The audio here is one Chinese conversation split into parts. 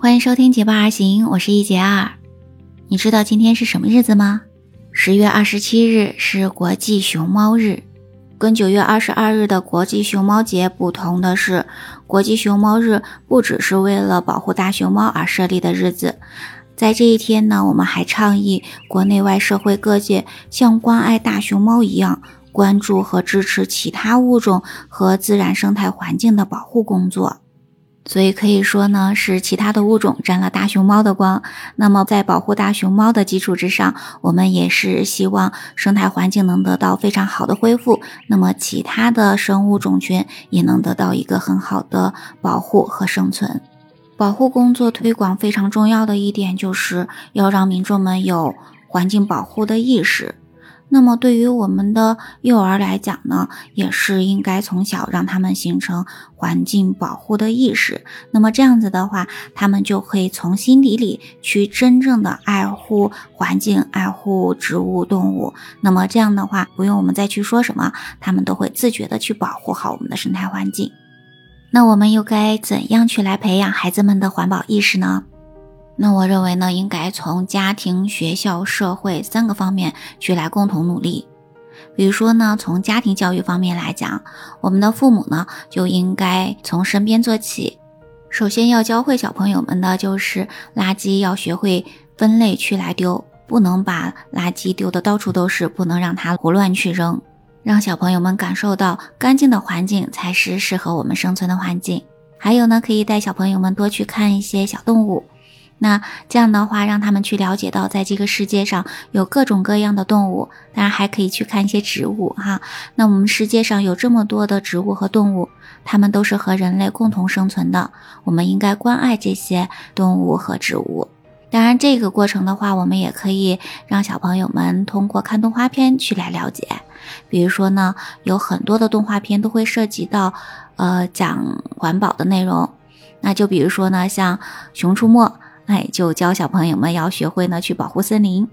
欢迎收听《结伴而行》，我是一杰二。你知道今天是什么日子吗？十月二十七日是国际熊猫日。跟九月二十二日的国际熊猫节不同的是，国际熊猫日不只是为了保护大熊猫而设立的日子。在这一天呢，我们还倡议国内外社会各界像关爱大熊猫一样，关注和支持其他物种和自然生态环境的保护工作。所以可以说呢，是其他的物种沾了大熊猫的光。那么在保护大熊猫的基础之上，我们也是希望生态环境能得到非常好的恢复。那么其他的生物种群也能得到一个很好的保护和生存。保护工作推广非常重要的一点，就是要让民众们有环境保护的意识。那么对于我们的幼儿来讲呢，也是应该从小让他们形成环境保护的意识。那么这样子的话，他们就可以从心底里去真正的爱护环境、爱护植物、动物。那么这样的话，不用我们再去说什么，他们都会自觉的去保护好我们的生态环境。那我们又该怎样去来培养孩子们的环保意识呢？那我认为呢，应该从家庭、学校、社会三个方面去来共同努力。比如说呢，从家庭教育方面来讲，我们的父母呢就应该从身边做起。首先要教会小朋友们的就是垃圾要学会分类去来丢，不能把垃圾丢的到处都是，不能让它胡乱去扔，让小朋友们感受到干净的环境才是适合我们生存的环境。还有呢，可以带小朋友们多去看一些小动物。那这样的话，让他们去了解到，在这个世界上有各种各样的动物，当然还可以去看一些植物哈。那我们世界上有这么多的植物和动物，它们都是和人类共同生存的，我们应该关爱这些动物和植物。当然，这个过程的话，我们也可以让小朋友们通过看动画片去来了解。比如说呢，有很多的动画片都会涉及到，呃，讲环保的内容。那就比如说呢，像《熊出没》。哎，就教小朋友们要学会呢去保护森林，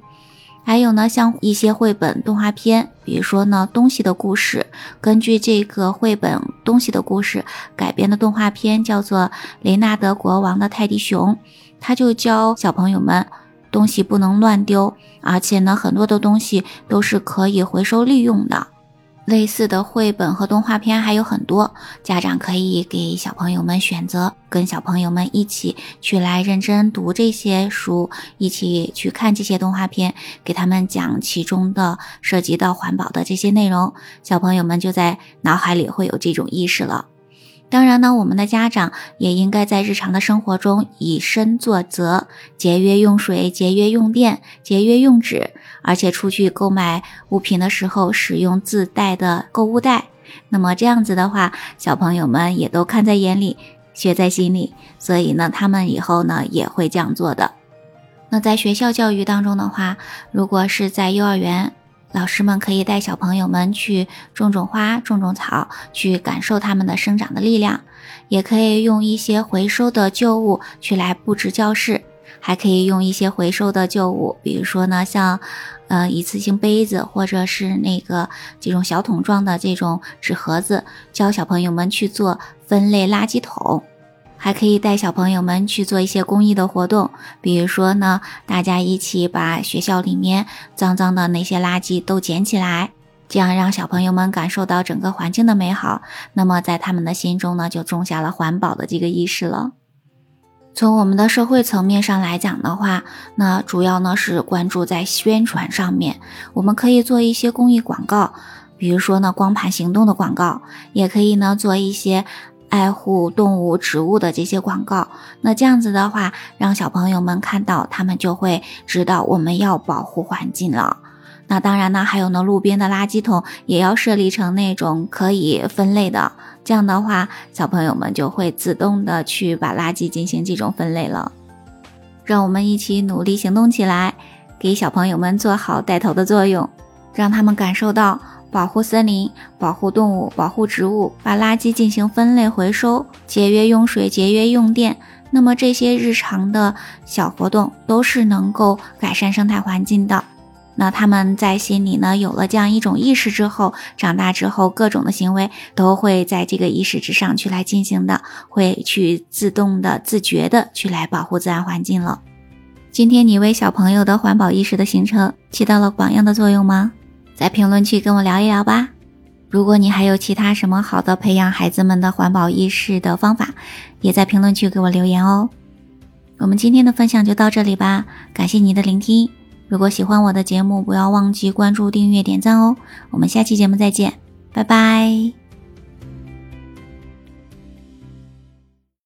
还有呢，像一些绘本动画片，比如说呢《东西的故事》，根据这个绘本《东西的故事》改编的动画片叫做《雷纳德国王的泰迪熊》，他就教小朋友们东西不能乱丢，而且呢，很多的东西都是可以回收利用的。类似的绘本和动画片还有很多，家长可以给小朋友们选择，跟小朋友们一起去来认真读这些书，一起去看这些动画片，给他们讲其中的涉及到环保的这些内容，小朋友们就在脑海里会有这种意识了。当然呢，我们的家长也应该在日常的生活中以身作则，节约用水、节约用电、节约用纸，而且出去购买物品的时候使用自带的购物袋。那么这样子的话，小朋友们也都看在眼里，学在心里，所以呢，他们以后呢也会这样做的。那在学校教育当中的话，如果是在幼儿园。老师们可以带小朋友们去种种花、种种草，去感受它们的生长的力量。也可以用一些回收的旧物去来布置教室，还可以用一些回收的旧物，比如说呢，像呃一次性杯子，或者是那个这种小桶状的这种纸盒子，教小朋友们去做分类垃圾桶。还可以带小朋友们去做一些公益的活动，比如说呢，大家一起把学校里面脏脏的那些垃圾都捡起来，这样让小朋友们感受到整个环境的美好。那么在他们的心中呢，就种下了环保的这个意识了。从我们的社会层面上来讲的话，那主要呢是关注在宣传上面，我们可以做一些公益广告，比如说呢光盘行动的广告，也可以呢做一些。爱护动物、植物的这些广告，那这样子的话，让小朋友们看到，他们就会知道我们要保护环境了。那当然呢，还有呢，路边的垃圾桶也要设立成那种可以分类的，这样的话，小朋友们就会自动的去把垃圾进行这种分类了。让我们一起努力行动起来，给小朋友们做好带头的作用，让他们感受到。保护森林，保护动物，保护植物，把垃圾进行分类回收，节约用水，节约用电。那么这些日常的小活动都是能够改善生态环境的。那他们在心里呢有了这样一种意识之后，长大之后各种的行为都会在这个意识之上去来进行的，会去自动的、自觉的去来保护自然环境了。今天你为小朋友的环保意识的形成起到了榜样的作用吗？在评论区跟我聊一聊吧。如果你还有其他什么好的培养孩子们的环保意识的方法，也在评论区给我留言哦。我们今天的分享就到这里吧，感谢你的聆听。如果喜欢我的节目，不要忘记关注、订阅、点赞哦。我们下期节目再见，拜拜。